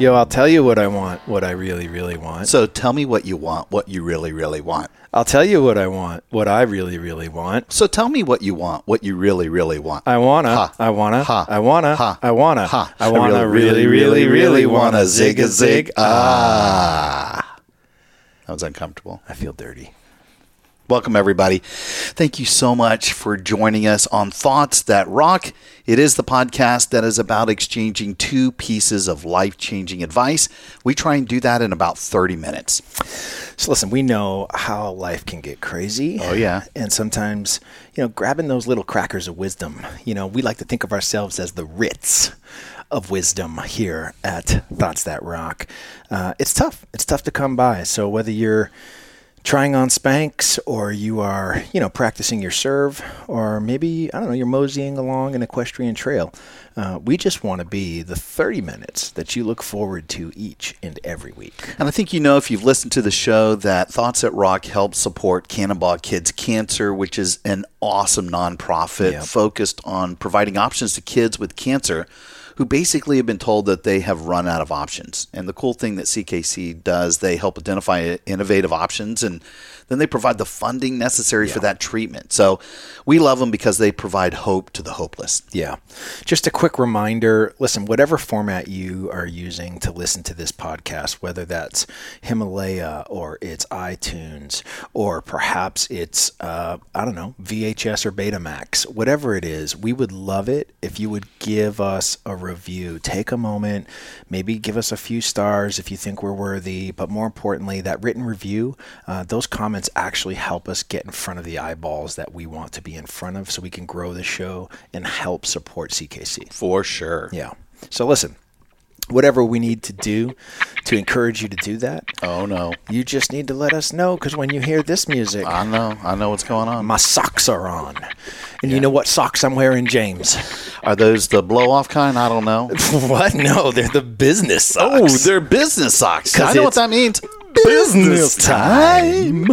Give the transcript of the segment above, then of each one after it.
Yo, I'll tell you what I want, what I really, really want. So tell me what you want, what you really, really want. I'll tell you what I want, what I really, really want. So tell me what you want, what you really, really want. I wanna, Ha. I wanna, Ha. I wanna, Ha. I wanna, Ha. I wanna, really, really, really wanna zig a zig. Ah. That was uncomfortable. I feel dirty. Welcome, everybody. Thank you so much for joining us on Thoughts That Rock. It is the podcast that is about exchanging two pieces of life changing advice. We try and do that in about 30 minutes. So listen, we know how life can get crazy. Oh, yeah. And sometimes, you know, grabbing those little crackers of wisdom, you know, we like to think of ourselves as the Ritz of wisdom here at Thoughts That Rock. Uh, it's tough. It's tough to come by. So whether you're trying on Spanx or you are, you know, practicing your serve or maybe, I don't know, you're moseying along an equestrian trail, uh, we just want to be the 30 minutes that you look forward to each and every week. And I think you know if you've listened to the show that Thoughts That Rock helps support Cannonball Kids Cancer, which is an awesome nonprofit Yep. focused on providing options to kids with cancer who basically have been told that they have run out of options. And the cool thing that CKC does, they help identify innovative options and then they provide the funding necessary for that treatment. So we love them because they provide hope to the hopeless. Yeah. Just a quick reminder listen, whatever format you are using to listen to this podcast, whether that's Himalaya or it's iTunes or perhaps it's, uh, I don't know, VHS or Betamax, whatever it is, we would love it if you would give us a review. Take a moment, maybe give us a few stars if you think we're worthy, but more importantly, that written review, uh, those comments actually help us get in front of the eyeballs that we want to be in front of so we can grow the show and help support CKC. For sure. Yeah. So listen, whatever we need to do to encourage you to do that, Oh no. you just need to let us know because when you hear this music, I know. I know what's going on. my socks are on. And you know what socks I'm wearing, James? Are those the blow off kind? I don't know. what? No, they're the business oh, socks. Oh, they're business socks. I know what that means. Business time.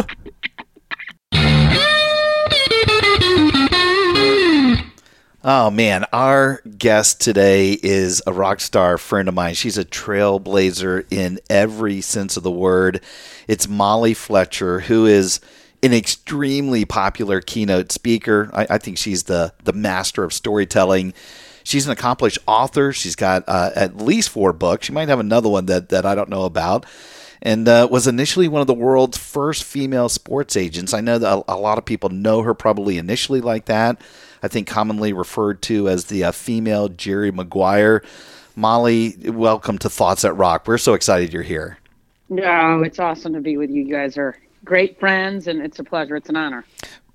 Oh man, our guest today is a rock star friend of mine. She's a trailblazer in every sense of the word. It's Molly Fletcher, who is an extremely popular keynote speaker. I, I think she's the the master of storytelling. She's an accomplished author. She's got uh, at least four books. She might have another one that that I don't know about. And uh, was initially one of the world's first female sports agents. I know that a, lot of people know her probably initially like that. I think commonly referred to as the uh, female Jerry Maguire. Molly, welcome to Thoughts That Rock. We're so excited you're here. No, it's awesome to be with you. You guys are great friends, and it's a pleasure. It's an honor.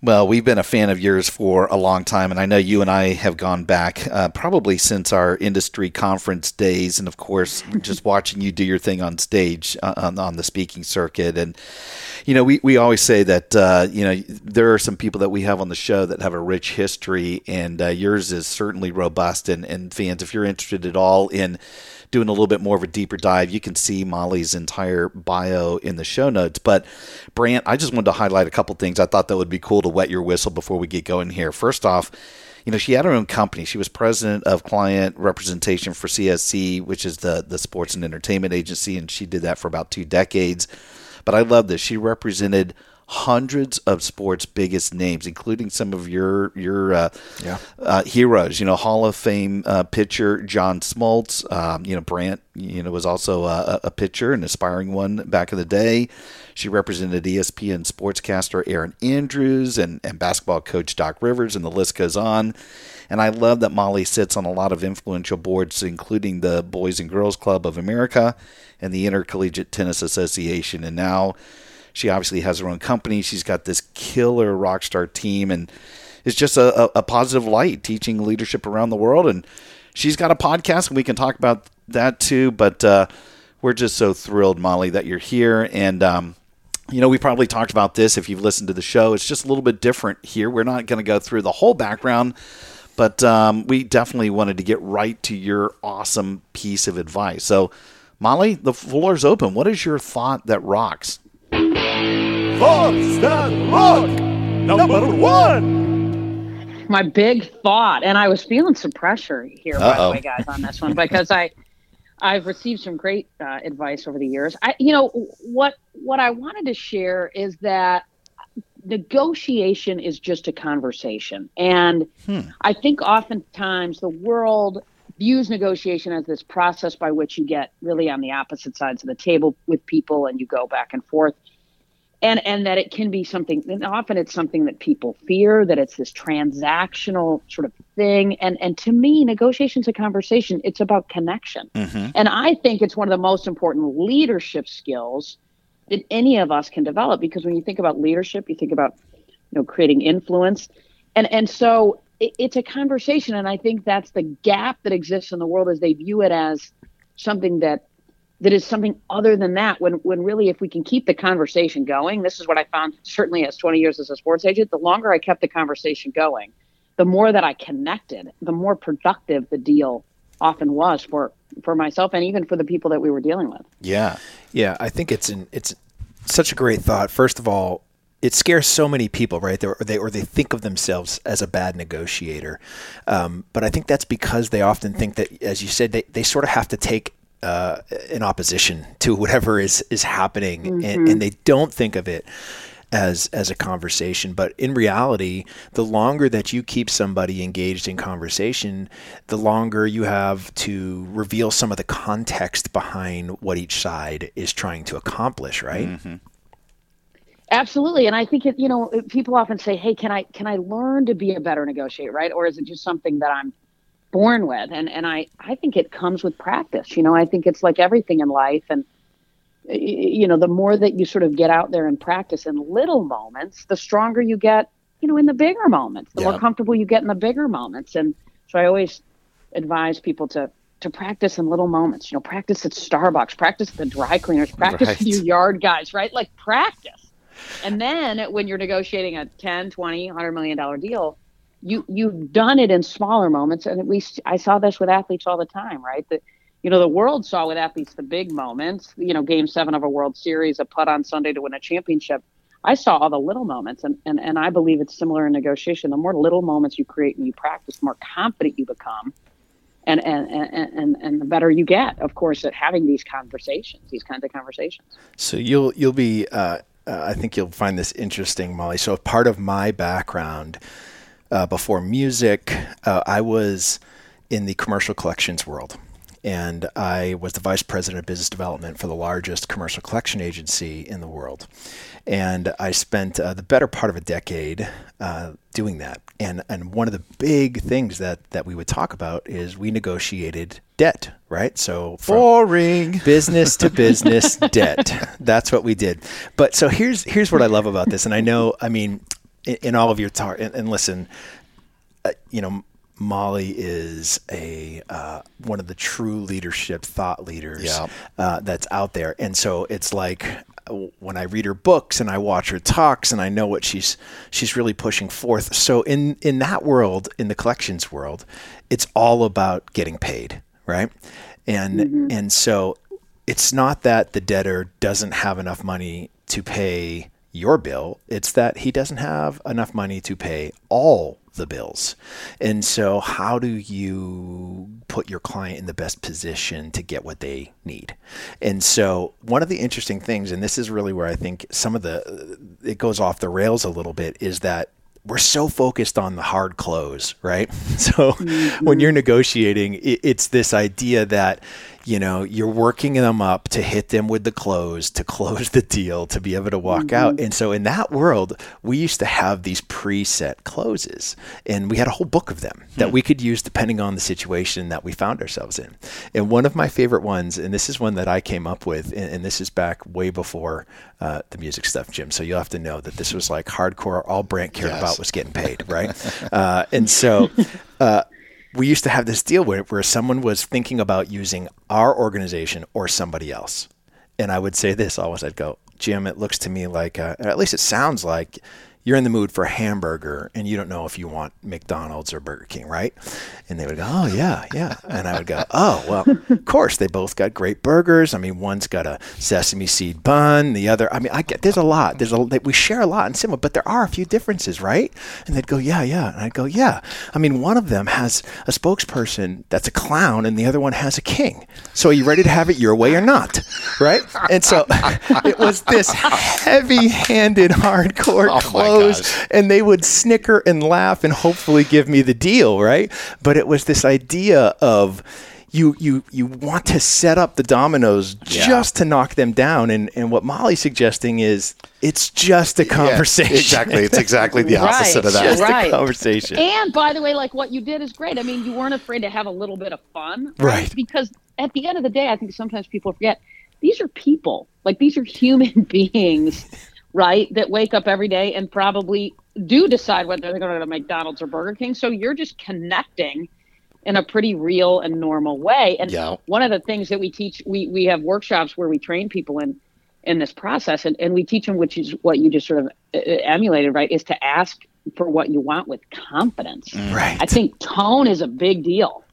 Well, we've been a fan of yours for a long time, and I know you and I have gone back uh, probably since our industry conference days, and of course, just watching you do your thing on stage uh, on, on the speaking circuit. And you know, we, we always say that uh, you know there are some people that we have on the show that have a rich history, and uh, yours is certainly robust. And, and fans, if you're interested at all in doing a little bit more of a deeper dive, you can see Molly's entire bio in the show notes. But Brant, I just wanted to highlight a couple things. I thought that would be cool to wet your whistle before we get going here. First off, you know, she had her own company. She was president of client representation for CSE, which is the the sports and entertainment agency, and she did that for about two decades. But I love this. She represented hundreds of sports biggest names, including some of your your uh, Yeah. uh, heroes. You know, Hall of Fame uh, pitcher John Smoltz. Um, you know, Brant. You know, was also a, a pitcher, an aspiring one back in the day. She represented ESPN sportscaster Erin Andrews and, and basketball coach Doc Rivers, and the list goes on. And I love that Molly sits on a lot of influential boards, including the Boys and Girls Club of America and the Intercollegiate Tennis Association. And now she obviously has her own company. She's got this killer rock star team and it's just a, a, positive light teaching leadership around the world. And she's got a podcast, and we can talk about that too. But uh, we're just so thrilled, Molly, that you're here. And um, You know, we probably talked about this if you've listened to the show. It's just a little bit different here. We're not going to go through the whole background, but um, we definitely wanted to get right to your awesome piece of advice. So, Molly, the floor's open. What is your thought that rocks? Thoughts that rock! Number one! My big thought, and I was feeling some pressure here, by Uh-oh. the way, guys, on this one because I, I've received some great uh, advice over the years. I, you know, what what I wanted to share is that negotiation is just a conversation, and I think oftentimes the world views negotiation as this process by which you get really on the opposite sides of the table with people and you go back and forth. And and that it can be something and often it's something that people fear that it's this transactional sort of thing. And and to me negotiation's a conversation. It's about connection. Mm-hmm. And i think it's one of the most important leadership skills that any of us can develop because when you think about leadership you think about you know creating influence. And and so it, it's a conversation and i think that's the gap that exists in the world as they view it as something that that is something other than that when when really if we can keep the conversation going this is what i found certainly as 20 years as a sports agent the longer i kept the conversation going the more that i connected the more productive the deal often was for for myself and even for the people that we were dealing with Yeah. Yeah, I think it's an it's such a great thought. First of all, it scares so many people, right? They, or they or they think of themselves as a bad negotiator, um, but I think that's because they often think that, as you said, they, they sort of have to take uh, an opposition to whatever is is happening, and, and they don't think of it as as a conversation. But in reality the longer that you keep somebody engaged in conversation the longer you have to reveal some of the context behind what each side is trying to accomplish right Absolutely, and I think it. You know, people often say, "Hey, can I can I learn to be a better negotiator?" Right? Or is it just something that I'm born with? And and I I think it comes with practice. You know, I think it's like everything in life, and you know, the more that you sort of get out there and practice in little moments, the stronger you get. You know, in the bigger moments, the Yeah. more comfortable you get in the bigger moments. And so I always advise people to to practice in little moments. You know, practice at Starbucks, practice at the dry cleaners, practice Right. with your yard guys, right? Like practice. And then when you're negotiating a 10, 20, 100 million dollar deal, you you've done it in smaller moments and we I saw this with athletes all the time, right? That you know, the world saw with athletes the big moments, you know, game 7 of a World Series, a putt on Sunday to win a championship. I saw all the little moments and and and I believe it's similar in negotiation. The more little moments you create and you practice, the more confident you become. And, and, and, and, the better you get, of course, at having these conversations, these kinds of conversations. So you'll you'll be uh, uh, I think you'll find this interesting, Molly. So part of my background uh, before music, uh, I was in the commercial collections world, and I was the vice president of business development for the largest commercial collection agency in the world. And I spent uh, the better part of a decade uh, doing that. And and one of the big things that that we would talk about is we negotiated debt, right? So Boring. business to business debt. That's what we did. But so here's here's what I love about this, and I know, I mean, in, in all of your talk, and, and listen, uh, you know, Molly is a uh, one of the true leadership thought leaders Yeah. uh, that's out there, and so it's like when I read her books and I watch her talks and I know what she's she's really pushing forth. So in in that world, in the collections world, it's all about getting paid, right? And mm-hmm. and so it's not that the debtor doesn't have enough money to pay your bill. It's that he doesn't have enough money to pay all the bills. And so, how do you put your client in the best position to get what they need? And so, one of the interesting things, and this is really where I think some of the it goes off the rails a little bit, is that we're so focused on the hard close, right? So mm-hmm. when you're negotiating, it, it's this idea that you know you're working them up to hit them with the close to close the deal to be able to walk out. And so in that world, we used to have these preset closes, and we had a whole book of them that we could use depending on the situation that we found ourselves in. And one of my favorite ones, and this is one that I came up with, and, and this is back way before uh, the music stuff, Jim. So you'll have to know that this was like hardcore. All Brant cared Yes. about was getting paid, right? uh, and so uh, we used to have this deal where, where someone was thinking about using our organization or somebody else. and I would say this always. I'd go, Jim, it looks to me like, uh, at least it sounds like you're in the mood for a hamburger and you don't know if you want McDonald's or Burger King, right? And they would go, Oh, yeah, yeah. And I would go, Oh, well, of course, they both got great burgers. I mean, one's got a sesame seed bun, the other, I mean, I get, there's a lot. There's a, we share a lot in similar, but there are a few differences, right? And they'd go, Yeah, yeah. And I'd go, Yeah. I mean, one of them has a spokesperson that's a clown and the other one has a king. So are you ready to have it your way or not? Right? And so it was this heavy handed, hardcore Oh my and they would snicker and laugh and hopefully give me the deal, right? But it was this idea of you you you want to set up the dominoes Yeah. just to knock them down and and what Molly's suggesting is it's just a conversation. exactly. It's exactly the Right. opposite of that. just Right. a conversation. And by the way, like what you did is great. I mean, you weren't afraid to have a little bit of fun, Right. Because at the end of the day, I think sometimes people forget these are people. Like these are human beings, right? That wake up every day and probably do decide whether they're going to go to McDonald's or Burger King. So you're just connecting in a pretty real and normal way. And Yeah. one of the things that we teach, we we have workshops where we train people in in this process, and, and we teach them, which is what you just sort of uh, emulated, right? Is to ask for what you want with confidence. Right. I think tone is a big deal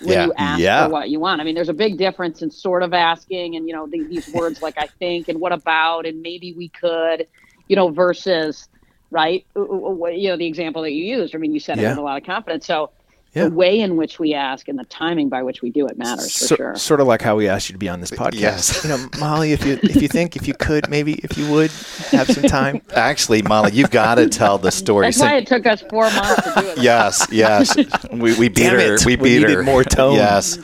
when Yeah. you ask Yeah. for what you want. I mean, there's a big difference in sort of asking and, you know, the, these words like I think and what about and maybe we could, you know, versus, right? You know, the example that you used. I mean, you said it Yeah. with a lot of confidence. So Yeah. the way in which we ask and the timing by which we do it matters for So- sure. Sort of like how we asked you to be on this podcast. Yes. You know, Molly, if you if you think if you could maybe if you would have some time. Actually, Molly, you've got to tell the story. That's So- why it took us four months to do it. yes, yes. We, we beat Damn her. it. We We beat needed her. more tone. Yes.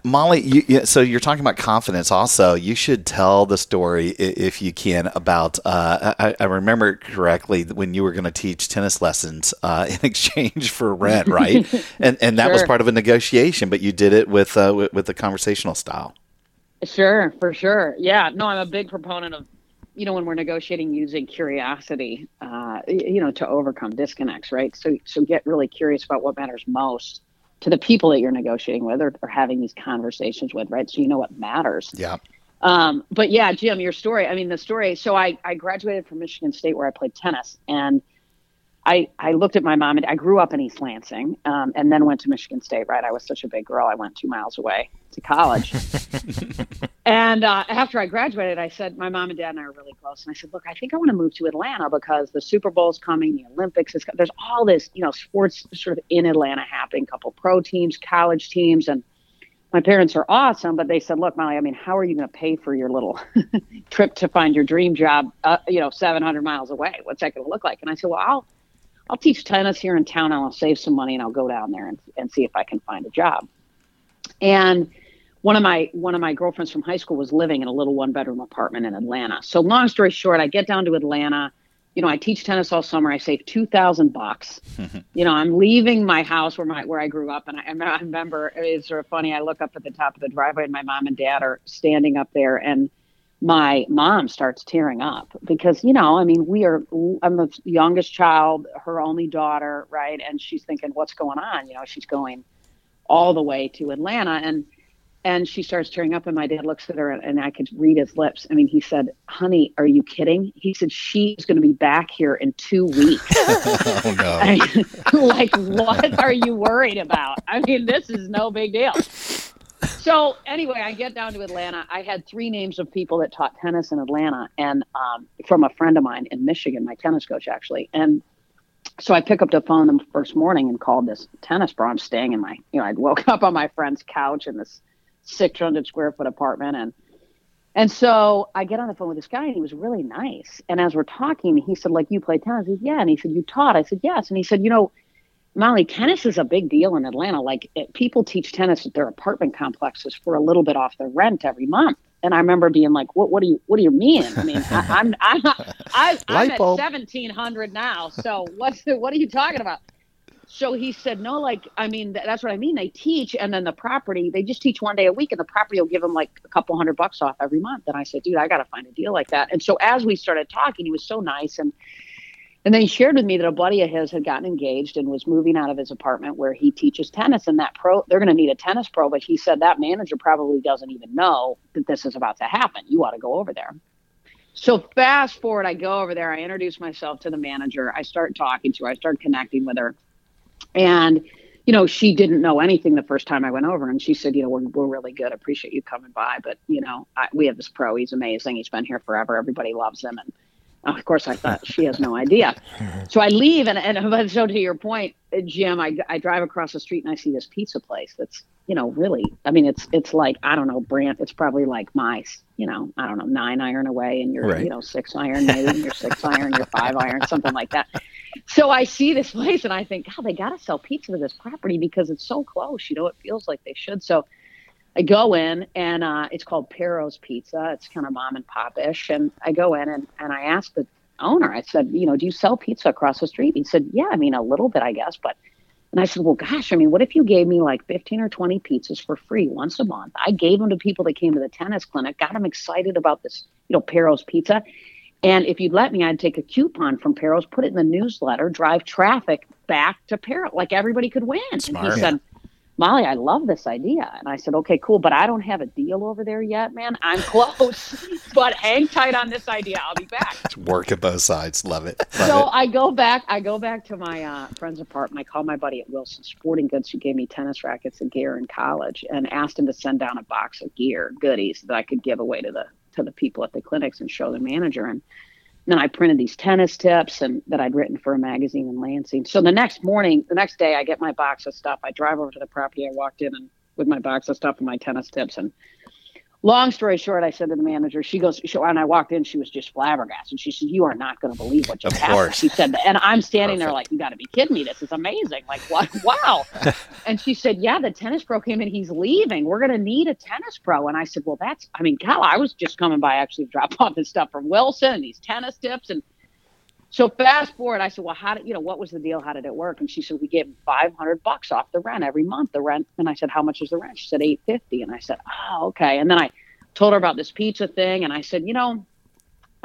Molly, you, you, so you're talking about confidence also. You should tell the story, if you can, about. Uh, I, I remember correctly when you were going to teach tennis lessons uh, in exchange for rent, right? And and that was part of a negotiation, but you did it with, uh, with, with the conversational style. Sure, for sure. Yeah, no, I'm a big proponent of, you know, when we're negotiating using curiosity, uh, you know, to overcome disconnects, right? So, so get really curious about what matters most to the people that you're negotiating with or, or having these conversations with, right? So you know what matters. Yeah. Um, but yeah, Jim, your story. I mean, the story. So I, I graduated from Michigan State where I played tennis, and I, I looked at my mom and I grew up in East Lansing, um, and then went to Michigan State. Right, I was such a big girl. I went two miles away to college. and uh, after I graduated, I said, my mom and dad and I are really close, and I said, look, I think I want to move to Atlanta because the Super Bowl's coming, the Olympics is. co- There's all this, you know, sports sort of in Atlanta happening. Couple pro teams, college teams, and my parents are awesome, but they said, look, Molly, I mean, how are you going to pay for your little trip to find your dream job, uh, you know, 700 miles away? What's that going to look like? And I said, well, I'll, I'll teach tennis here in town and I'll save some money and I'll go down there and, and see if I can find a job. And one of my one of my girlfriends from high school was living in a little one bedroom apartment in Atlanta. So long story short, I get down to Atlanta. You know, I teach tennis all summer. I save two thousand bucks. You know, I'm leaving my house where my where I grew up, and I, I remember it's sort of funny. I look up at the top of the driveway, and my mom and dad are standing up there, and my mom starts tearing up because you know, I mean, we are. I'm the youngest child, her only daughter, right? And she's thinking, what's going on? You know, she's going all the way to Atlanta, and and she starts tearing up, and my dad looks at her, and, and I could read his lips. I mean, he said, "Honey, are you kidding?" He said, "She's going to be back here in two weeks." Oh, no. I, like, what are you worried about? I mean, this is no big deal. So anyway, I get down to Atlanta. I had three names of people that taught tennis in Atlanta, and um, from a friend of mine in Michigan, my tennis coach actually. And so I pick up the phone the first morning and called this tennis pro. I'm staying in my, you know, I'd woke up on my friend's couch in this 600 square foot apartment, and and so I get on the phone with this guy, and he was really nice. And as we're talking, he said, "Like you play tennis?" I said, "Yeah." And he said, "You taught?" I said, "Yes." And he said, "You know." Molly, tennis is a big deal in Atlanta. Like it, people teach tennis at their apartment complexes for a little bit off their rent every month. And I remember being like, "What? What do you? What do you mean? I mean, I, I'm I'm I, I'm at seventeen hundred now. So what's the, what are you talking about?" So he said, "No, like I mean, th- that's what I mean. They teach, and then the property they just teach one day a week, and the property will give them like a couple hundred bucks off every month." And I said, "Dude, I got to find a deal like that." And so as we started talking, he was so nice and And then he shared with me that a buddy of his had gotten engaged and was moving out of his apartment where he teaches tennis. And that pro, they're going to need a tennis pro. But he said that manager probably doesn't even know that this is about to happen. You ought to go over there. So fast forward, I go over there. I introduce myself to the manager. I start talking to her. I start connecting with her. And, you know, she didn't know anything the first time I went over. And she said, you know, we're, we're really good. Appreciate you coming by. But, you know, I, we have this pro. He's amazing. He's been here forever. Everybody loves him. And, of course, I thought she has no idea. So I leave, and, and so to your point, Jim, I, I drive across the street and I see this pizza place that's, you know, really, I mean, it's it's like I don't know, Brant. It's probably like my, you know, I don't know, nine iron away, and you're, Right. you know, six iron, maybe, and you're six iron, you're five iron, something like that. So I see this place, and I think, God, they got to sell pizza to this property because it's so close. You know, it feels like they should. So I go in and uh, it's called Pero's Pizza. It's kind of mom and pop ish. And I go in and, and I ask the owner, I said, you know, do you sell pizza across the street? He said, yeah, I mean, a little bit, I guess. But, and I said, well, gosh, I mean, what if you gave me like 15 or 20 pizzas for free once a month? I gave them to people that came to the tennis clinic, got them excited about this, you know, Pero's Pizza. And if you'd let me, I'd take a coupon from Pero's, put it in the newsletter, drive traffic back to Pero, like everybody could win. And Smart. he said, Molly, I love this idea. And I said, okay, cool, but I don't have a deal over there yet, man. I'm close, but hang tight on this idea. I'll be back. It's Work at both sides. Love it. Love So it. I go back. I go back to my uh, friend's apartment. I call my buddy at Wilson Sporting Goods, who gave me tennis rackets and gear in college, and asked him to send down a box of gear goodies that I could give away to the to the people at the clinics and show the manager. And then I printed these tennis tips and that I'd written for a magazine in Lansing. So the next morning, the next day, I get my box of stuff. I drive over to the property. I walked in and with my box of stuff and my tennis tips. And long story short, I said to the manager, she goes, she, and I walked in, she was just flabbergasted. And she said, "You are not going to believe what just Of happened." course. She said, and I'm standing there like, "You got to be kidding me! This is amazing! Like, what? Wow!" and she said, "Yeah, the tennis pro came in. He's leaving. We're going to need a tennis pro." And I said, "Well, that's. I mean, God, I was just coming by actually to drop off this stuff from Wilson and these tennis tips and." So fast forward, I said, "Well, how did you know what was the deal? How did it work?" And she said, "We five hundred bucks off the rent every month. The rent." And I said, "How much is the rent?" She said, 850 And I said, "Oh, okay." And then I told her about this pizza thing, and I said, "You know,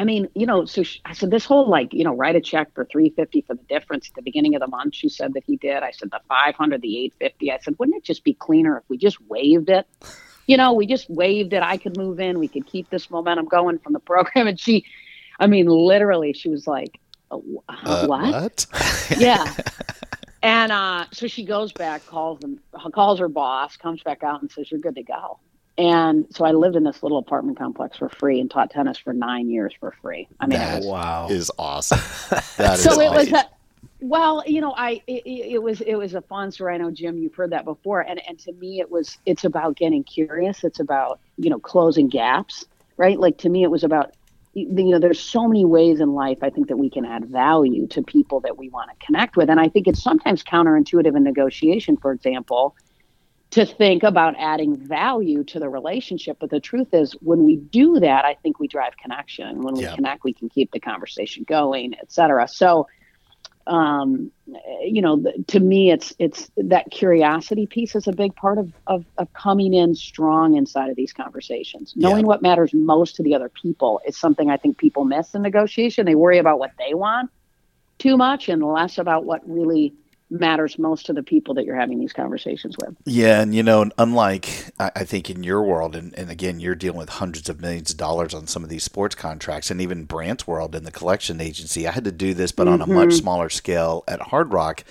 I mean, you know, so she, I said this whole like, you know, write a check for three fifty for the difference at the beginning of the month. She said that he did. I said the five hundred, the eight fifty. I said, wouldn't it just be cleaner if we just waived it? You know, we just waived it. I could move in. We could keep this momentum going from the program. And she, I mean, literally, she was like, uh, Uh, what? yeah. And uh, so she goes back, calls them, calls her boss, comes back out, and says, "You're good to go." And so I lived in this little apartment complex for free and taught tennis for nine years for free. I mean, That was, Wow. is awesome. That is so it was awesome. a, well, you know, I it, it it was it was a fun story. I know Jim, you've heard that before, and and to me, it was it's about getting curious. It's about you know closing gaps, right? Like to me, it was about you know there's so many ways in life i think that we can add value to people that we want to connect with. And i think it's sometimes counterintuitive in negotiation for example to think about adding value to the relationship. But the truth is when we do that i think we drive connection. When we Yeah. connect we can keep the conversation going et cetera. So um you know th- to me it's it's that curiosity piece is a big part of of, of coming in strong inside of these conversations knowing Yeah. what matters most to the other people is something i think people miss in negotiation they worry about what they want too much and less about what really matters most to the people that you're having these conversations with Yeah, and you know, unlike I I think in your world, and, and again, you're dealing with hundreds of millions of dollars on some of these sports contracts, and even Brant's world in the collection agency, I had to do this, but on a much mm-hmm. smaller scale at Hard Rock.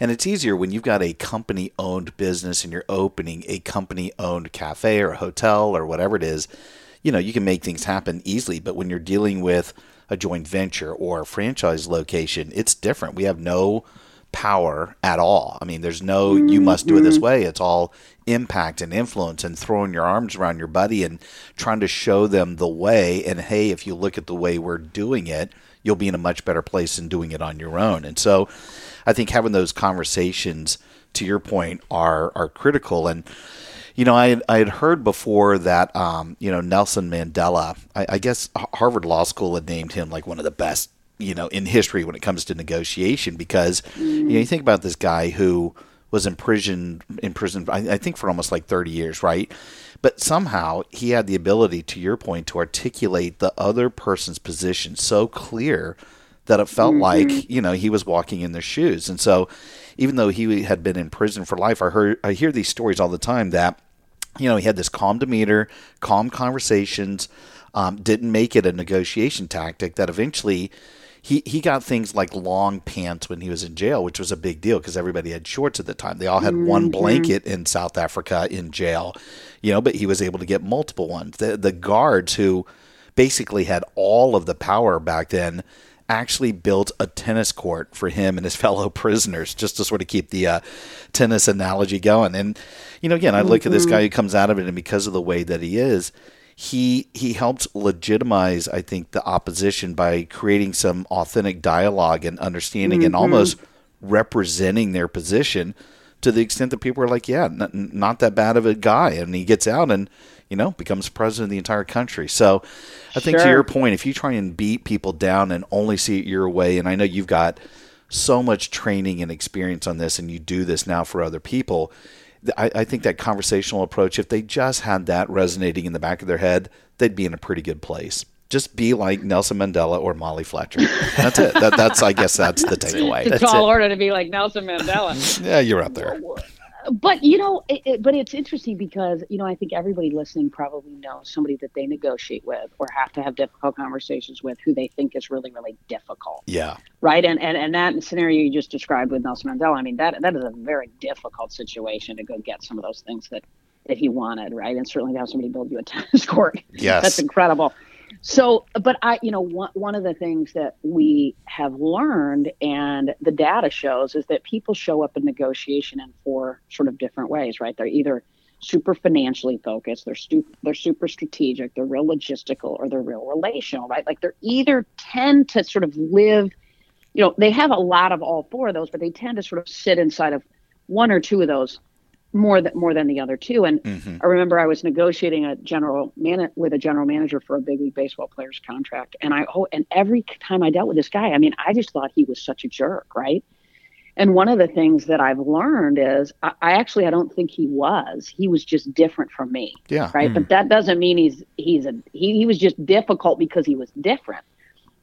And it's easier when you've got a company owned business and you're opening a company owned cafe or a hotel or whatever it is. You know, you can make things happen easily, but when you're dealing with a joint venture or a franchise location, it's different. We have no power at all. I mean, there's no you must do it this way. It's all impact and influence and throwing your arms around your buddy and trying to show them the way. And hey, if you look at the way we're doing it, you'll be in a much better place than doing it on your own. And so I think having those conversations, to your point, are are critical. And you know, I had, I had heard before that, um, you know, Nelson Mandela, I, I guess Harvard Law School had named him like one of the best, you know, in history when it comes to negotiation because, you know, you think about this guy who was imprisoned, imprisoned, I, I think for almost like 30 years, right? But somehow he had the ability, to your point, to articulate the other person's position so clear that it felt like you know he was walking in their shoes. And so, even though he had been in prison for life, I heard I hear these stories all the time that you know he had this calm demeanor, calm conversations, um, didn't make it a negotiation tactic that eventually. He, he got things like long pants when he was in jail, which was a big deal because everybody had shorts at the time. They all had one blanket in South Africa in jail, you know, but he was able to get multiple ones. The, the guards who basically had all of the power back then actually built a tennis court for him and his fellow prisoners just to sort of keep the uh, tennis analogy going. And, you know, again, I look at this guy who comes out of it, and because of the way that he is, he he helped legitimize, I think, the opposition by creating some authentic dialogue and understanding and mm-hmm. almost representing their position to the extent that people are like, yeah, n- not that bad of a guy. And he gets out and, you know, becomes president of the entire country. So I think to your point, if you try and beat people down and only see it your way, and I know you've got so much training and experience on this and you do this now for other people, I, I think that conversational approach, if they just had that resonating in the back of their head, they'd be in a pretty good place. Just be like Nelson Mandela or Molly Fletcher. That's it. That, that's I guess that's the takeaway. It's a tall order to be like Nelson Mandela. Yeah, you're up there. But you know, it, it, but it's interesting because you know I think everybody listening probably knows somebody that they negotiate with or have to have difficult conversations with who they think is really really difficult, Yeah. right? And and and that scenario you just described with Nelson Mandela, I mean that that is a very difficult situation to go get some of those things that that he wanted, right? And certainly to have somebody build you a tennis court, Yes. that's incredible. So, but I, you know, one, one of the things that we have learned and the data shows is that people show up in negotiation in four sort of different ways, right? They're either super financially focused, they're stu- they're super strategic, they're real logistical, or they're real relational, right? Like they're either tend to sort of live, you know, they have a lot of all four of those, but they tend to sort of sit inside of one or two of those more than more than the other two. And mm-hmm. I remember I was negotiating a general man with a general manager for a big league baseball player's contract, and I oh, and every time I dealt with this guy, I mean, I just thought he was such a jerk, right? And one of the things that I've learned is I, I actually I don't think he was. He was just different from me, Yeah. right? But hmm. that doesn't mean he's he's a he, he was just difficult because he was different.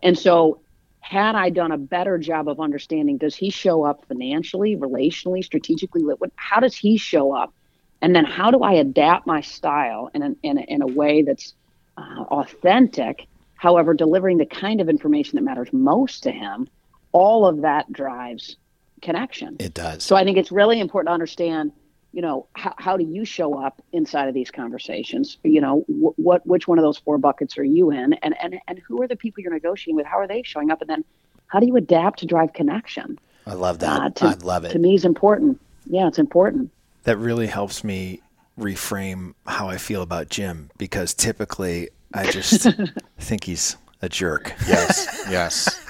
And so had I done a better job of understanding, does he show up financially, relationally, strategically? How does he show up? And then how do I adapt my style in, an, in, a, in a way that's uh, authentic, however, delivering the kind of information that matters most to him? All of that drives connection. It does. So I think it's really important to understand, you know, how, how do you show up inside of these conversations? You know, wh- what which one of those four buckets are you in, and and and who are the people you're negotiating with? How are they showing up? And then how do you adapt to drive connection? I love that. Uh, to, I love it. To me, is important. Yeah, it's important. that really helps me reframe how I feel about Jim because typically I just think he's a jerk. yes. Yes.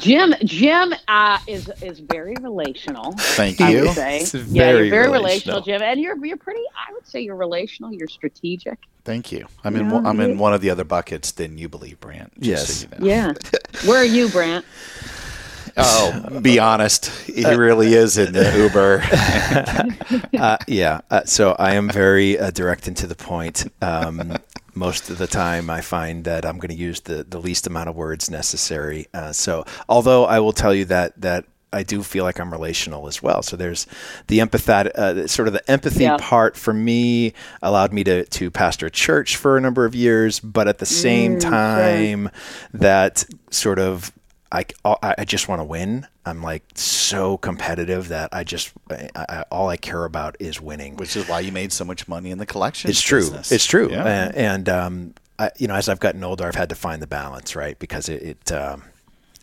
Jim Jim uh, is is very relational. Thank I you. would say, It's yeah, you're very relational. relational, Jim, and you're you're pretty. I would say you're relational. You're strategic. Thank you. I'm in. one- I'm in one of the other buckets than you believe, Brant. just so Yes. you know. Yeah. Where are you, Brant? Oh, be honest. He really is in the Uber. Uh, yeah. Uh, so I am very uh, direct and to the point. Um, most of the time, I find that I'm going to use the, the least amount of words necessary. Uh, so, although I will tell you that that I do feel like I'm relational as well. So there's the empathetic, uh, sort of the empathy Yeah. part for me allowed me to to pastor a church for a number of years, but at the same time, that sort of I, I just want to win. I'm like so competitive that I just I, I, all I care about is winning. Which is why you made so much money in the collection. It's true. business. It's true. Yeah. Uh, and um, I, you know, as I've gotten older, I've had to find the balance, right? Because it, it um,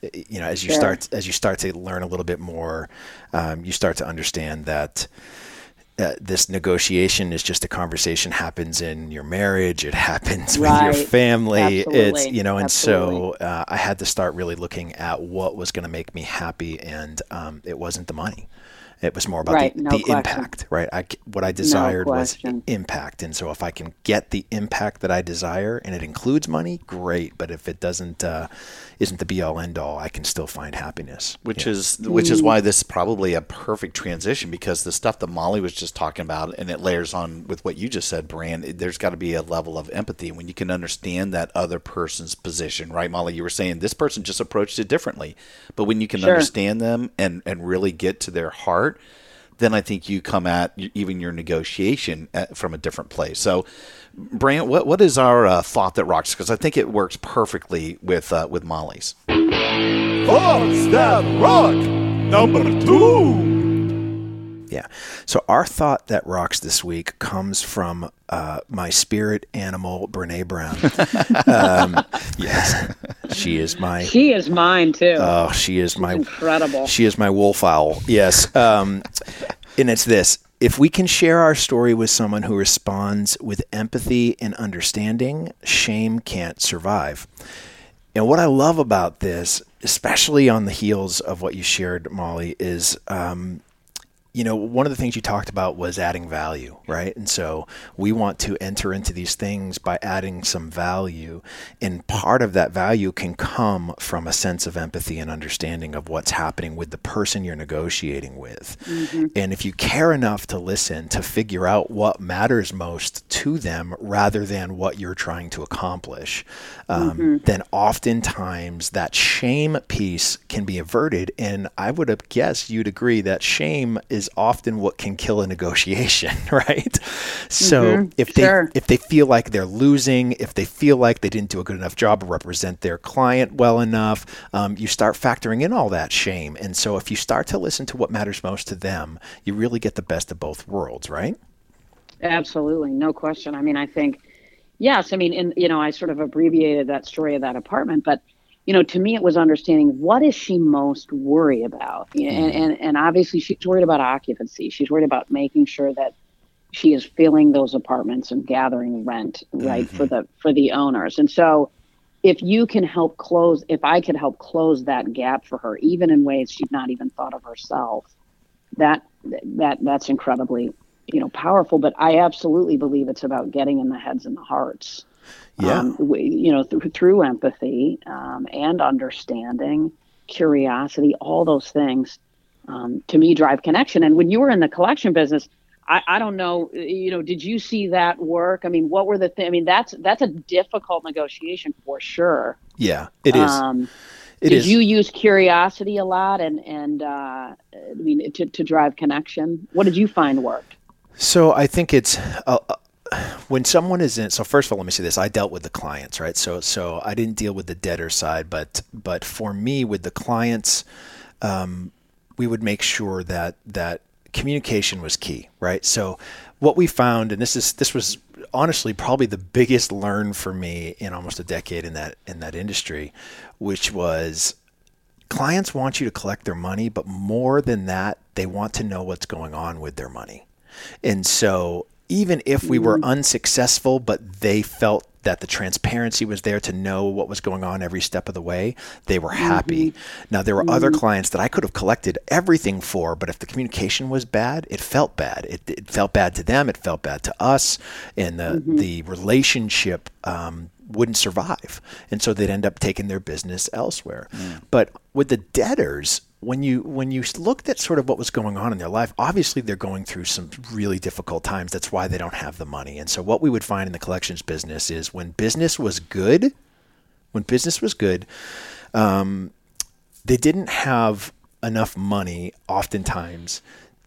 it- you know, as you Sure. start as you start to learn a little bit more, um, you start to understand that. Uh, this negotiation is just a conversation happens in your marriage it happens with your Right. family it's you know and so uh, i had to start really looking at what was going to make me happy and um, it wasn't the money It was more about Right, the, no the impact, right? I, what I desired was impact. And so if I can get the impact that I desire and it includes money, great. But if it doesn't, uh, isn't the be all end all, I can still find happiness. which Yeah. is which is why this is probably a perfect transition because the stuff that Molly was just talking about and it layers on with what you just said, Brant. There's got to be a level of empathy when you can understand that other person's position, right, Molly? You were saying this person just approached it differently, but when you can Sure. understand them and and really get to their heart, then I think you come at even your negotiation at, from a different place. So. Brant, what what is our uh, thought that rocks? Because I think it works perfectly with uh, with Molly's. Thoughts that rock. Number two. Yeah. So our thought that rocks this week comes from uh, my spirit animal, Brene Brown. um, yes, she is my. She is mine too. Oh, she is my incredible. She is my wolf owl. Yes. Um, and it's this. If we can share our story with someone who responds with empathy and understanding, shame can't survive. And what I love about this, especially on the heels of what you shared, Molly, is um, you know, one of the things you talked about was adding value, right? And so we want to enter into these things by adding some value. And part of that value can come from a sense of empathy and understanding of what's happening with the person you're negotiating with. And if you care enough to listen, to figure out what matters most to them rather than what you're trying to accomplish, um, then oftentimes that shame piece can be averted. And I would guess you'd agree that shame is often what can kill a negotiation, right? So if they sure. if they feel like they're losing, if they feel like they didn't do a good enough job to represent their client well enough, um, you start factoring in all that shame. And so if you start to listen to what matters most to them, you really get the best of both worlds, right? Absolutely, no question. I mean, I think, yes. I mean, and you know, I sort of abbreviated that story of that apartment, but you know, to me, it was understanding what is she most worried about, You know, and, mm-hmm. and and obviously she's worried about occupancy. She's worried about making sure that she is filling those apartments and gathering rent right for mm-hmm. the for the owners. And so, if you can help close, if I could help close that gap for her, even in ways she'd not even thought of herself, that that that's incredibly you know powerful but i absolutely believe it's about getting in the heads and the hearts Yeah. um, we, you know through, through empathy um, and understanding curiosity all those things um, to me drive connection and when you were in the collection business I, I don't know you know did you see that work i mean what were the th- i mean that's that's a difficult negotiation for sure Yeah, it is. um, It did is. you use curiosity a lot and and uh, I mean to, to drive connection? What did you find worked? So I think it's uh, when someone is in. So first of all, let me say this: I dealt with the clients, right? So so I didn't deal with the debtor side, but but for me, with the clients, um, we would make sure that that communication was key, right? So what we found, and this is this was honestly probably the biggest learn for me in almost a decade in that in that industry, which was clients want you to collect their money, but more than that, they want to know what's going on with their money. And so even if we were mm-hmm. unsuccessful, but they felt that the transparency was there to know what was going on every step of the way, they were happy. Mm-hmm. Now, there were other mm-hmm. clients that I could have collected everything for, but if the communication was bad, it felt bad. It, it felt bad to them, it felt bad to us, and the, the relationship um, wouldn't survive. And so they'd end up taking their business elsewhere. Mm. But with the debtors, when you when you looked at sort of what was going on in their life, obviously they're going through some really difficult times. That's why they don't have the money. And so what we would find in the collections business is when business was good, when business was good, um, they didn't have enough money oftentimes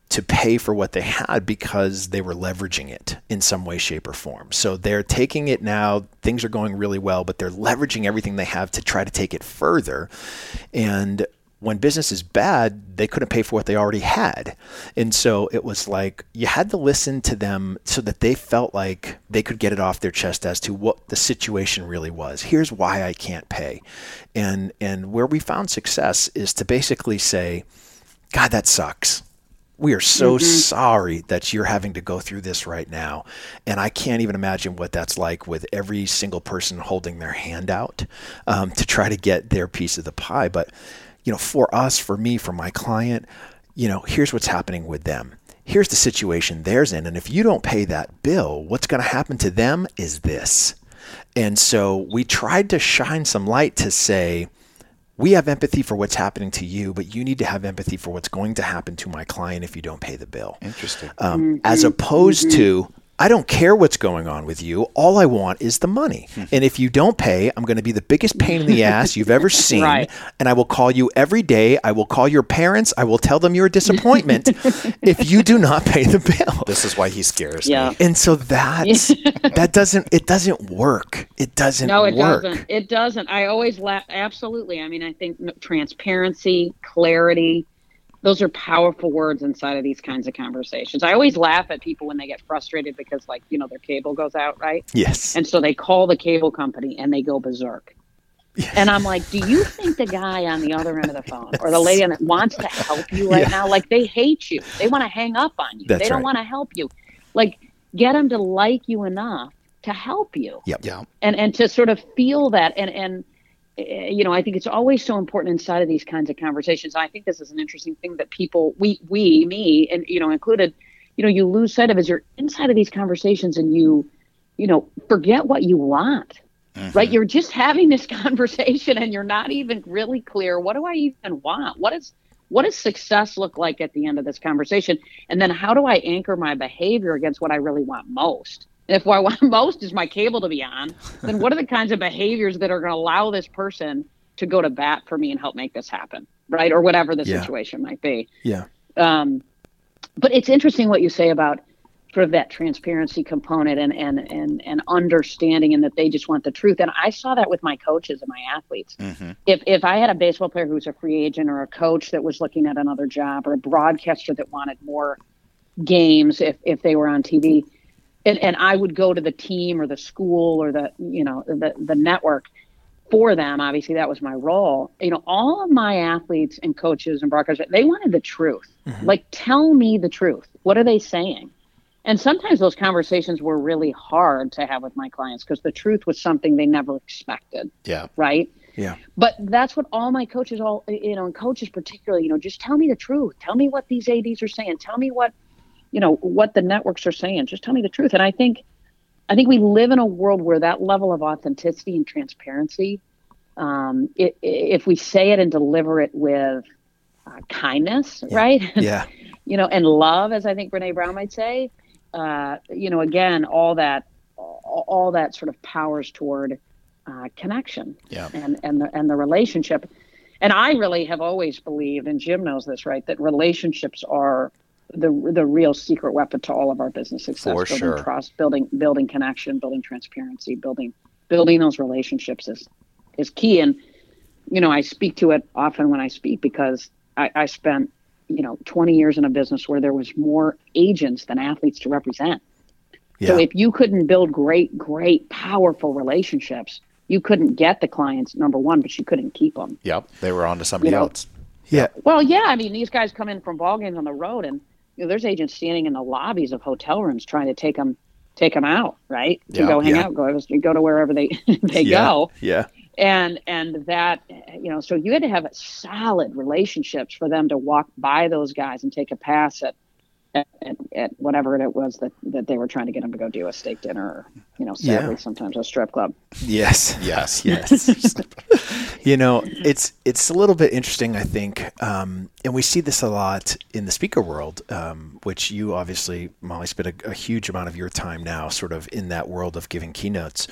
to pay for what they had because they were leveraging it in some way, shape, or form. So they're taking it now, things are going really well, but they're leveraging everything they have to try to take it further. And when business is bad, they couldn't pay for what they already had. And so it was like you had to listen to them so that they felt like they could get it off their chest as to what the situation really was. Here's why I can't pay. And and where we found success is to basically say, God, that sucks. We are so sorry that you're having to go through this right now. And I can't even imagine what that's like with every single person holding their hand out um, to try to get their piece of the pie. But, you know, for us, for me, for my client, you know, here's what's happening with them. Here's the situation theirs in. And if you don't pay that bill, what's going to happen to them is this. And so we tried to shine some light to say, we have empathy for what's happening to you, but you need to have empathy for what's going to happen to my client if you don't pay the bill. Interesting. Um, As opposed to, I don't care what's going on with you. All I want is the money. Hmm. and if you don't pay, I'm going to be the biggest pain in the ass you've ever seen. Right. And I will call you every day. I will call your parents. I will tell them you're a disappointment if you do not pay the bill. This is why he scares Yeah. me. And so that's that doesn't it doesn't work. It doesn't No, it work. doesn't. It doesn't. I always laugh. Absolutely. I mean, I think transparency, clarity, those are powerful words inside of these kinds of conversations. I always laugh at people when they get frustrated because, like, you know, their cable goes out, right? Yes. And so they call the cable company and they go berserk. And I'm like, do you think the guy on the other end of the phone or the lady on it wants to help you right Yeah. now? Like they hate you. They want to hang up on you. That's they don't right. want to help you. Like get them to like you enough to help you Yep. Yeah. and and to sort of feel that and and Eh, you know i think it's always so important inside of these kinds of conversations. I think this is an interesting thing that people we we me and you know included you know you lose sight of as you're inside of these conversations and you you know forget what you want mm-hmm. right? You're just having this conversation and you're not even really clear what do i even want? What is what does success look like at the end of this conversation? And then how do i anchor my behavior against what i really want most if what i want most is my cable to be on then what are the kinds of behaviors that are going to allow this person to go to bat for me and help make this happen right? Or whatever the Yeah. situation might be. Yeah. um, but it's interesting what you say about sort of that transparency component and and and and understanding and that they just want the truth. And i saw that with my coaches and my athletes. If if i had a baseball player who was a free agent or a coach that was looking at another job or a broadcaster that wanted more games if if they were on tv and, and i would go to the team or the school or the you know the the network for them. Obviously that was my role. You know all of my athletes and coaches and broadcasters they wanted the truth. Mm-hmm. Like tell me the truth. What are they saying? And sometimes those conversations were really hard to have with my clients because the truth was something they never expected. Yeah. right? Yeah. but that's what all my coaches all you know and coaches particularly you know just tell me the truth. Tell me what these ads are saying. Tell me what you know what the networks are saying just tell me the truth and i think i think we live in a world where that level of authenticity and transparency um, i i- if we say it and deliver it with uh, kindness right Yeah. you know, and love, as I think Brene Brown might say, uh, you know, again, all that, all, all that sort of powers toward uh, connection Yeah. and and the and the relationship. And I really have always believed, and Jim knows this, right, that relationships are the the real secret weapon to all of our business success. For building sure. trust, building building connection, building transparency, building building those relationships is is key. And you know, I speak to it often when I speak because I, I spent you know 20 years in a business where there was more agents than athletes to represent. Yeah. So if you couldn't build great, great, powerful relationships, you couldn't get the clients. Number one, but you couldn't keep them. Yep. They were on to somebody You know, else. yeah. Well, yeah, I mean, these guys come in from ball games on the road, and you know, there's agents standing in the lobbies of hotel rooms trying to take them, take them out, right? To Yeah, go hang yeah. out, go go to wherever they they yeah. go, Yeah. and and that you know, so you had to have solid relationships for them to walk by those guys and take a pass at. At, at, at whatever it was that, that they were trying to get him to go do a steak dinner or you know sadly Yeah. sometimes a strip club Yes. Yes. Yes. you know, it's it's a little bit interesting, I think, um, and we see this a lot in the speaker world, um, which you obviously, Molly, spent a, a huge amount of your time now, sort of in that world of giving keynotes,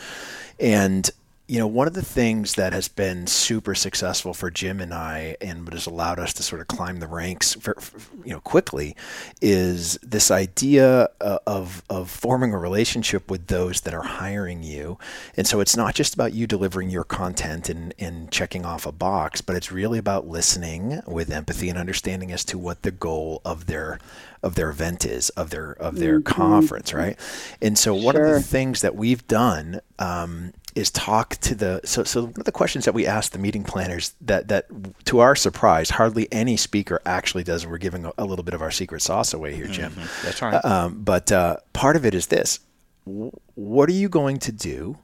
and you know, one of the things that has been super successful for Jim and I, and what has allowed us to sort of climb the ranks, for, you know, quickly, is this idea uh, of of forming a relationship with those that are hiring you. And so it's not just about you delivering your content and and checking off a box, but it's really about listening with empathy and understanding as to what the goal of their of their event is, of their of their conference, right? And so one of the things that we've done um, is talk to the so so one of the questions that we ask the meeting planners that that to our surprise hardly any speaker actually does. We're giving a, a little bit of our secret sauce away here jim. That's right. um, but uh, part of it is this. What are you going to do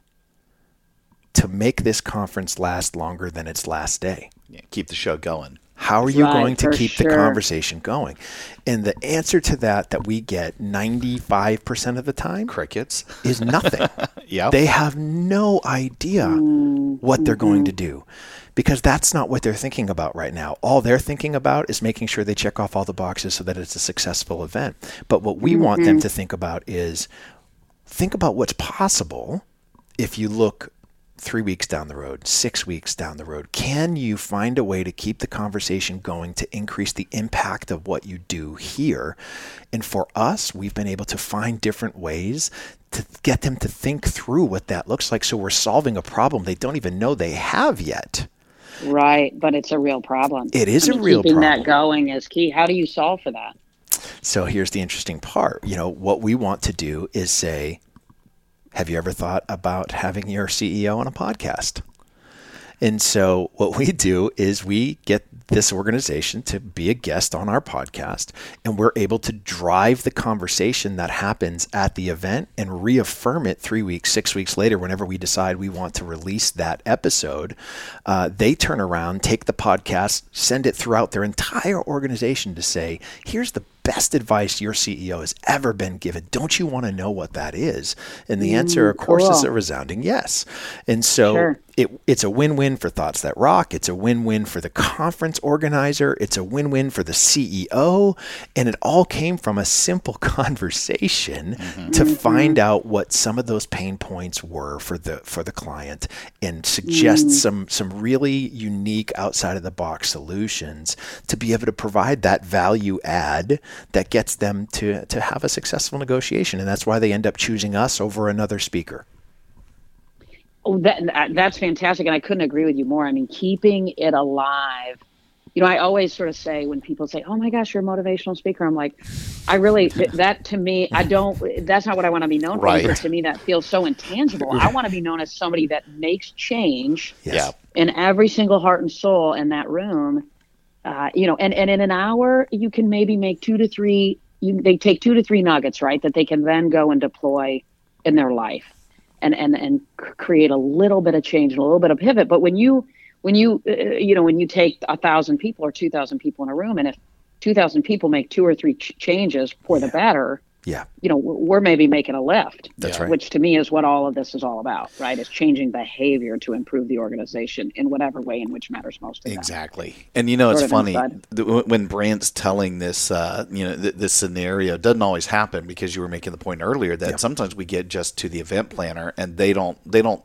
to make this conference last longer than its last day? Yeah, keep the show going. How are you Right, going to for keep the conversation going? And the answer to that that we get 95% of the time Crickets. is nothing. Yep. They have no idea what they're going Mm-hmm. to do because that's not what they're thinking about right now. All they're thinking about is making sure they check off all the boxes so that it's a successful event. But what we want Mm-hmm. them to think about is think about what's possible if you look three weeks down the road, six weeks down the road, can you find a way to keep the conversation going to increase the impact of what you do here? And for us, we've been able to find different ways to get them to think through what that looks like. So we're solving a problem they don't even know they have yet. Right, but it's a real problem. It is I a mean, real keeping problem. that going is key. How do you solve for that? So here's the interesting part. You know, what we want to do is say, have you ever thought about having your CEO on a podcast? And so what we do is we get this organization to be a guest on our podcast and we're able to drive the conversation that happens at the event and reaffirm it three weeks six weeks later whenever we decide we want to release that episode uh, they turn around take the podcast send it throughout their entire organization to say here's the best advice your ceo has ever been given don't you want to know what that is and the mm, answer of course is cool. a resounding yes and so Sure. It, it's a win-win for Thoughts That Rock. It's a win-win for the conference organizer. It's a win-win for the CEO, and it all came from a simple conversation mm-hmm. to mm-hmm. find out what some of those pain points were for the for the client and suggest mm. some some really unique outside of the box solutions to be able to provide that value add that gets them to to have a successful negotiation, and that's why they end up choosing us over another speaker. Oh, that, that that's fantastic, and I couldn't agree with you more. I mean, keeping it alive. You know, I always sort of say when people say, "Oh my gosh, you're a motivational speaker," I'm like, I really th- that to me, I don't. That's not what I want to be known Right. for. To me, that feels so intangible. I want to be known as somebody that makes change Yeah. in every single heart and soul in that room. Uh, you know, and, and in an hour, you can maybe make two to three. You, they take two to three nuggets, right, that they can then go and deploy in their life, and and and create a little bit of change and a little bit of pivot. But when you when you uh, you know when you take a thousand people or two thousand people in a room, and if two thousand people make two or three ch- changes for the better, Yeah. you know, we're maybe making a lift. That's right. Which to me is what all of this is all about, right? Is changing behavior to improve the organization in whatever way in which matters most. To them. Exactly. And you know, it's Sort of funny inside. when- when Brant's telling this, uh, you know, th- this scenario doesn't always happen because you were making the point earlier that sometimes we get just to the event planner and they don't, they don't,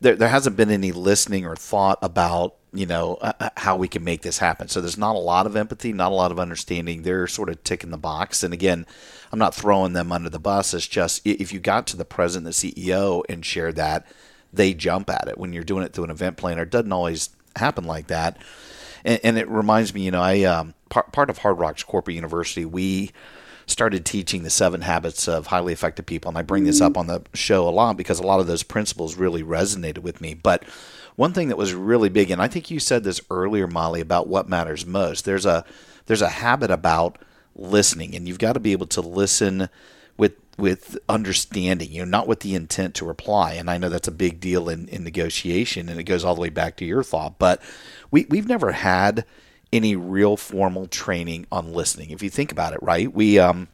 there, there hasn't been any listening or thought about, you know, uh, uh, how we can make this happen. So there's not a lot of empathy, not a lot of understanding. They're sort of ticking the box. And again, I'm not throwing them under the bus. It's just if you got to the president, the CEO, and shared that, they jump at it. When you're doing it through an event planner, it doesn't always happen like that. And, and it reminds me, you know, I um, part part of Hard Rock's Corporate University, we started teaching the seven habits of highly effective people, and I bring this up mm-hmm. on the show a lot because a lot of those principles really resonated with me. But one thing that was really big, and I think you said this earlier, Molly, about what matters most. There's a there's a habit about listening, and you've got to be able to listen with with understanding, you know, not with the intent to reply. And I know that's a big deal in, in negotiation, and it goes all the way back to your thought. But we we've never had any real formal training on listening. If you think about it, right? We um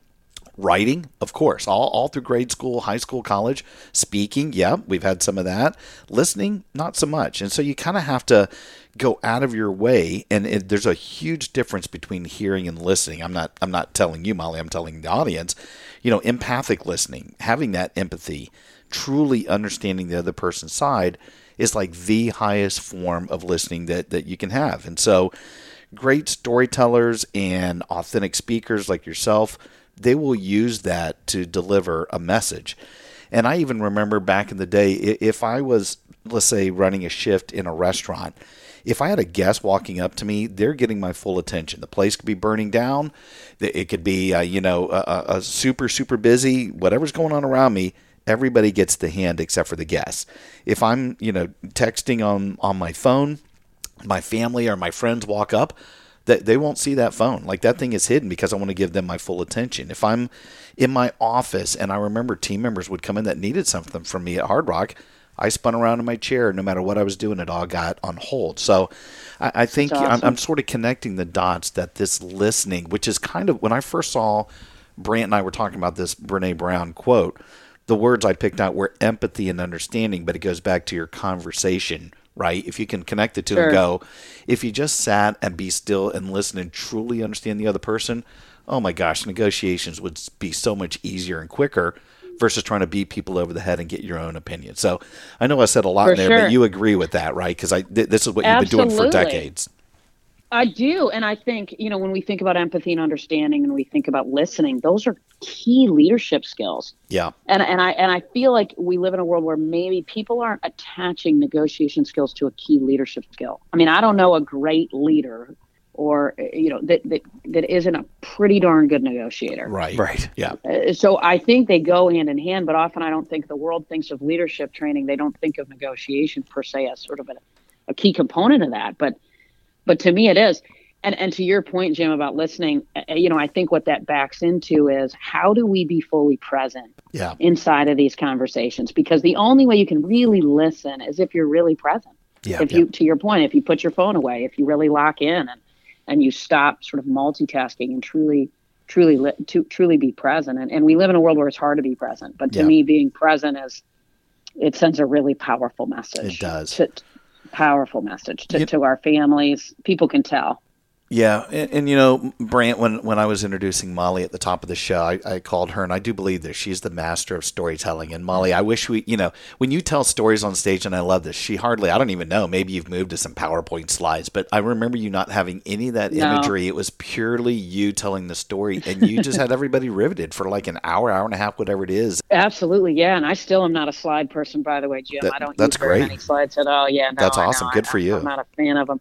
writing of course all, all through grade school high school college speaking yeah we've had some of that listening not so much and so you kind of have to go out of your way and it, there's a huge difference between hearing and listening i'm not i'm not telling you molly i'm telling the audience you know empathic listening having that empathy truly understanding the other person's side is like the highest form of listening that that you can have and so great storytellers and authentic speakers like yourself, they will use that to deliver a message. And I even remember back in the day, if I was, let's say, running a shift in a restaurant, if I had a guest walking up to me, they're getting my full attention. The place could be burning down, it could be, uh, you know, a, a- super, super busy, whatever's going on around me. Everybody gets the hand except for the guests. If I'm, you know, texting on on my phone, my family or my friends walk up, that they won't see that phone. Like that thing is hidden because I want to give them my full attention. If I'm in my office and I remember team members would come in that needed something from me at Hard Rock, I spun around in my chair. No matter what I was doing, it all got on hold. So I, I think That's I'm. I'm sort of connecting the dots that this listening, which is kind of when I first saw Brant and I were talking about this Brene Brown quote, the words I picked out were empathy and understanding, but it goes back to your conversation, right? If you can connect the two Sure. and go, if you just sat and be still and listen and truly understand the other person, oh my gosh, negotiations would be so much easier and quicker versus trying to beat people over the head and get your own opinion. So I know I said a lot For in there, sure. but you agree with that, right? Because I th- this is what you've been doing for decades. I do. And I think, you know, when we think about empathy and understanding and we think about listening, those are key leadership skills. Yeah. And and I and I feel like we live in a world where maybe people aren't attaching negotiation skills to a key leadership skill. I mean, I don't know a great leader or you know that that, that isn't a pretty darn good negotiator. Right. Right. Yeah. Uh, so I think they go hand in hand, but often I don't think the world thinks of leadership training. They don't think of negotiation per se as sort of a, a key component of that. But but to me, it is. And and to your point, Jim, about listening, uh, you know, I think what that backs into is how do we be fully present Yeah. inside of these conversations? Because the only way you can really listen is if you're really present. Yeah. if you, to your point, if you put your phone away, if you really lock in and and you stop sort of multitasking and truly truly li- to truly be present and, and we live in a world where it's hard to be present but to Yeah. me being present is it sends a really powerful message It does. to, powerful message to, You- to our families. People can tell Yeah, and, and you know, Brant, when when I was introducing Molly at the top of the show, I, I called her, and I do believe that She's the master of storytelling. And Molly, I wish we, you know, when you tell stories on stage, and I love this. She hardly, I don't even know. Maybe you've moved to some PowerPoint slides, but I remember you not having any of that No. imagery. It was purely you telling the story, and you just had everybody riveted for like an hour, hour and a half, whatever it is. absolutely yeah and i still am not a slide person by the way jim That- i don't that's use very great. many slides at all yeah no, That's awesome. Good I- for you. i'm not a fan of them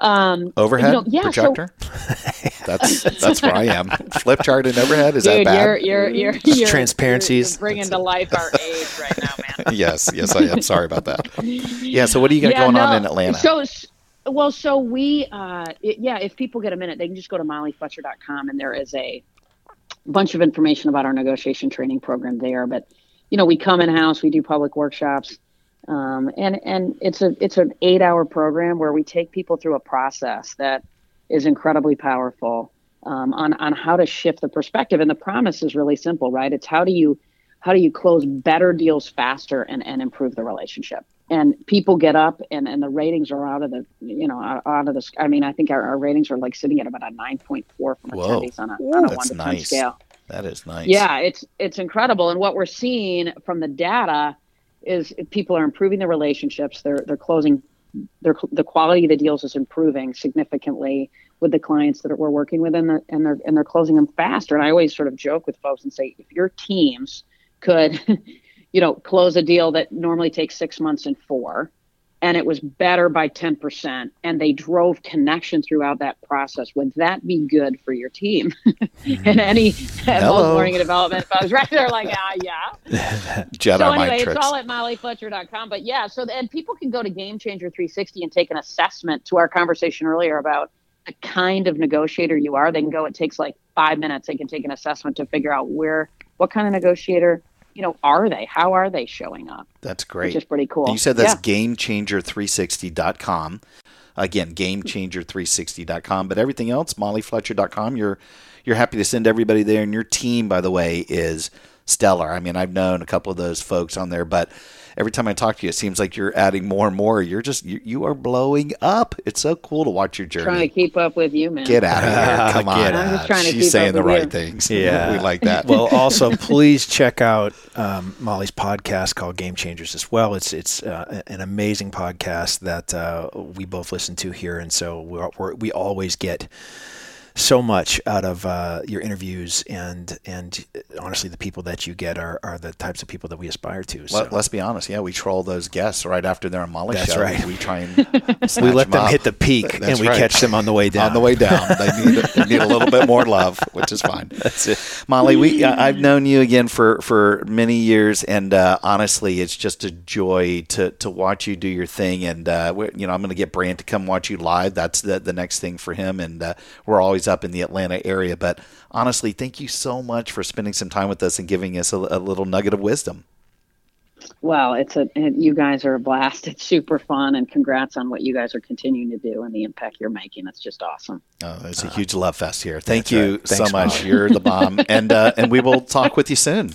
um Overhead you know, yeah, so- projector. that's that's where I am. Flip chart and overhead. Is Dude, that you're bad? you're you're, you're transparency You're, is- you're bringing to life our age right now, man. yes, yes, I am. Sorry about that. Yeah. So what do you got going on in Atlanta? So, well, so we, uh, it- yeah, if people get a minute, they can just go to mollyfletcher.com and there is a bunch of information about our negotiation training program there. But, you know, we come in house, we do public workshops. Um, and, and it's a, it's an eight hour program where we take people through a process that is incredibly powerful, um, on, on how to shift the perspective. And the promise is really simple, right? It's how do you, how do you close better deals faster and, and improve the relationship? And people get up and, and the ratings are out of the, you know, out, out of the, I mean, I think our, our ratings are like sitting at about a 9.4 from Whoa. attendees on a, on a That's one to 10 scale. That is nice. Yeah, it's it's incredible, and what we're seeing from the data is people are improving their relationships. They're they're closing. Their, the quality of the deals is improving significantly with the clients that we're working with, and, the, and they're and they're closing them faster. And I always sort of joke with folks and say, if your teams could, you know, close a deal that normally takes six months in four, and it was better by 10% and they drove connection throughout that process. Would that be good for your team? And any Hello. most learning and development folks right they're like ah yeah. Jedi so anyway tricks. it's all at mollyfletcher.com but yeah so and people can go to game changer 360 and take an assessment to our conversation earlier about the kind of negotiator you are. They can go it takes like five minutes. They can take an assessment to figure out where what kind of negotiator you know are they how are they showing up That's great. which is pretty cool You said that's Yeah. gamechanger360.com. Again, gamechanger360.com. But everything else, mollyfletcher.com, you're you're happy to send everybody there. And your team, by the way, is stellar. I mean, I've known a couple of those folks on there, but every time I talk to you, it seems like you're adding more and more. You're just you, you are blowing up. It's so cool to watch your journey. trying to keep up with you man Get out of here! Come on, Get I'm just trying to she's keep saying up the with right you. things. Yeah. we like that. well, also please check out um, Molly's podcast called Game Changers as well. It's it's uh, an amazing podcast that uh, we both listen to here, and so we're, we're, we always get so much out of uh, your interviews, and and honestly, the people that you get are, are the types of people that we aspire to. So Let, us be honest. Yeah, we troll those guests right after they're on Molly That's show. right. We try and we let them up. hit the peak, That's and we right. catch them on the way down. on the way down. They need they need a little bit more love, which is fine. That's it. Molly, we I- I've known you again for for many years, and uh, honestly, it's just a joy to to watch you do your thing. And uh, we- you know, I'm going to get Brant to come watch you live. That's the the next thing for him. And uh, we're always up in the Atlanta area. But honestly, thank you so much for spending some time with us and giving us a, a little nugget of wisdom. Well, it's a it, you guys are a blast. It's super fun, and congrats on what you guys are continuing to do and the impact you're making. It's just awesome. Oh, it's a huge love fest here. Thank you right. so Thanks, much. Bob. You're the bomb, and uh, and we will talk with you soon.